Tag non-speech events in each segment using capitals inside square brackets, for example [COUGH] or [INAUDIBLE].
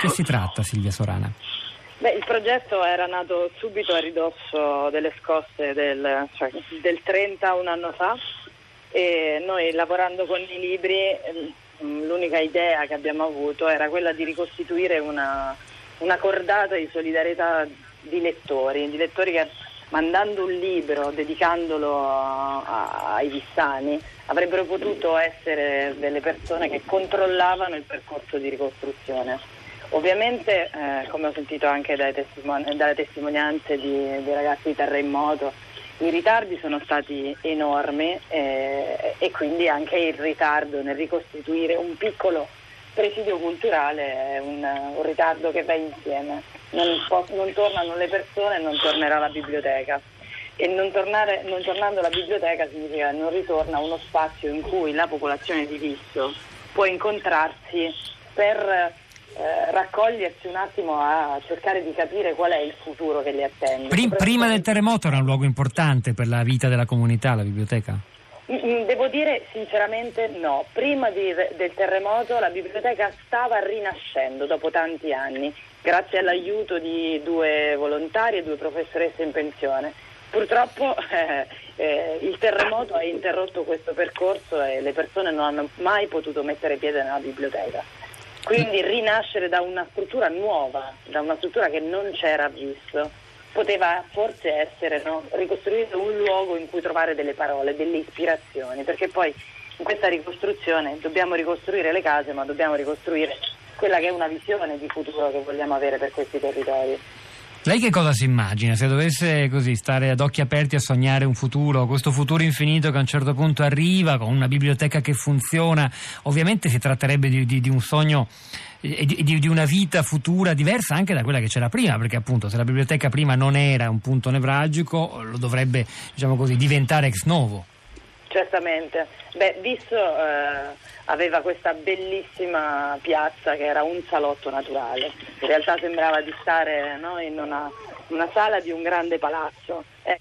che si tratta Silvia Sorana? Beh, il progetto era nato subito a ridosso delle scosse del, cioè, del 30 un anno fa e noi lavorando con i libri mm, l'unica idea che abbiamo avuto era quella di ricostituire una, una cordata di solidarietà di lettori, di lettori che mandando un libro, dedicandolo a, ai Vissani, avrebbero potuto essere delle persone che controllavano il percorso di ricostruzione. Ovviamente, eh, come ho sentito anche dalle, testimon- dalle testimonianze di, dei ragazzi di Terra in Moto, i ritardi sono stati enormi eh, e quindi anche il ritardo nel ricostituire un piccolo presidio culturale è un, un ritardo che va insieme. Non, po- non, tornano le persone e non tornerà la biblioteca. E non, tornare, non tornando alla biblioteca significa che non ritorna uno spazio in cui la popolazione di Visso può incontrarsi per eh, raccogliersi un attimo a cercare di capire qual è il futuro che li attende. Prima, prima del terremoto era un luogo importante per la vita della comunità, la biblioteca? Mm, mm, devo dire sinceramente no. Prima di, del terremoto la biblioteca stava rinascendo dopo tanti anni, grazie all'aiuto di due volontari e due professoresse in pensione. Purtroppo [LAUGHS] eh, eh, il terremoto ha interrotto questo percorso e le persone non hanno mai potuto mettere piede nella biblioteca. Quindi rinascere da una struttura nuova, da una struttura che non c'era visto, poteva forse essere no? ricostruire un luogo in cui trovare delle parole, delle ispirazioni, perché poi in questa ricostruzione dobbiamo ricostruire le case, ma dobbiamo ricostruire quella che è una visione di futuro che vogliamo avere per questi territori. Lei che cosa si immagina se dovesse così stare ad occhi aperti a sognare un futuro, questo futuro infinito che a un certo punto arriva con una biblioteca che funziona? Ovviamente si tratterebbe di, di, di un sogno e di, di, una vita futura diversa anche da quella che c'era prima, perché appunto se la biblioteca prima non era un punto nevralgico lo dovrebbe diciamo così, diventare ex novo. Certamente. Beh, visto eh, aveva questa bellissima piazza che era un salotto naturale, in realtà sembrava di stare no, in una, una, sala di un grande palazzo. Eh,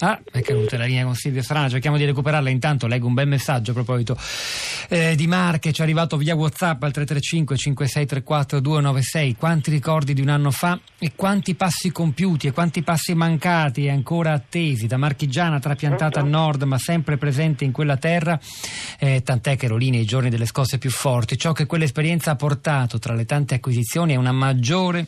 Ah, è caduta la linea con Silvia Strana, cerchiamo di recuperarla. Intanto leggo un bel messaggio a proposito eh, di Marche, ci è arrivato via WhatsApp al 335 5634 296. Quanti ricordi di un anno fa e quanti passi compiuti e quanti passi mancati e ancora attesi. Da Marchigiana trapiantata al nord, ma sempre presente in quella terra, eh, tant'è che ero lì nei giorni delle scosse più forti. Ciò che quell'esperienza ha portato tra le tante acquisizioni è una maggiore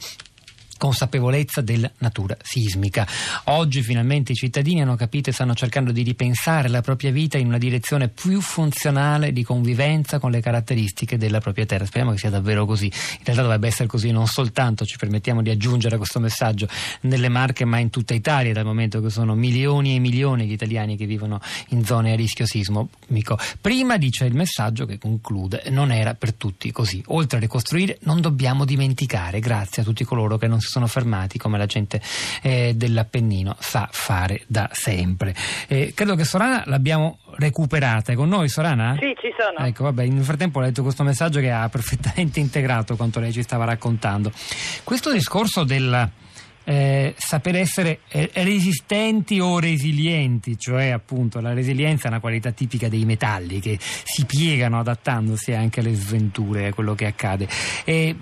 consapevolezza della natura sismica. Oggi finalmente i cittadini hanno capito e stanno cercando di ripensare la propria vita in una direzione più funzionale di convivenza con le caratteristiche della propria terra. Speriamo che sia davvero così. In realtà dovrebbe essere così non soltanto, ci permettiamo di aggiungere questo messaggio, nelle Marche ma in tutta Italia, dal momento che sono milioni e milioni di italiani che vivono in zone a rischio sismico. Prima dice il messaggio che conclude, non era per tutti così. Oltre a ricostruire non dobbiamo dimenticare, grazie a tutti coloro che non si si sono fermati come la gente eh, dell'Appennino sa fare da sempre. Eh, credo che Sorana l'abbiamo recuperata. È con noi Sorana? Sì, ci sono. Ecco, vabbè, nel frattempo ho letto questo messaggio che ha perfettamente [LAUGHS] integrato quanto lei ci stava raccontando. Questo discorso del eh, saper essere eh, resistenti o resilienti, cioè appunto la resilienza è una qualità tipica dei metalli che si piegano adattandosi anche alle sventure, a quello che accade. E,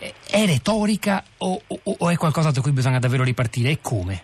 è retorica o, o, o, è qualcosa da cui bisogna davvero ripartire e come?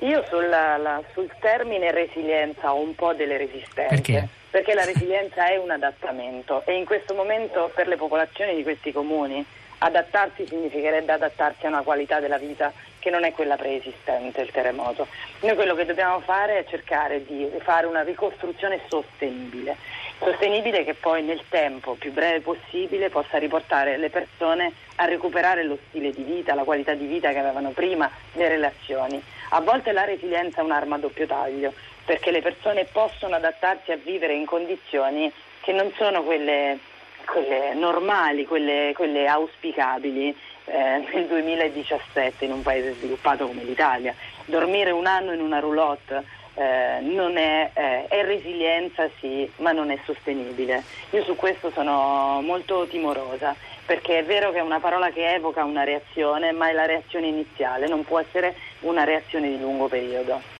Io sulla, la, sul termine resilienza ho un po' delle resistenze. Perché? Perché la resilienza è un adattamento e in questo momento per le popolazioni di questi comuni adattarsi significherebbe adattarsi a una qualità della vita che non è quella preesistente, il terremoto. Noi quello che dobbiamo fare è cercare di fare una ricostruzione sostenibile sostenibile che poi nel tempo più breve possibile possa riportare le persone a recuperare lo stile di vita, la qualità di vita che avevano prima, le relazioni. A volte la resilienza è un'arma a doppio taglio, perché le persone possono adattarsi a vivere in condizioni che non sono quelle, quelle normali, quelle, quelle auspicabili eh, nel 2017 in un paese sviluppato come l'Italia. Dormire un anno in una roulotte eh, è, eh, è, resilienza sì, ma non è sostenibile. Io su questo sono molto timorosa, perché è vero che è una parola che evoca una reazione, ma è la reazione iniziale, non può essere una reazione di lungo periodo.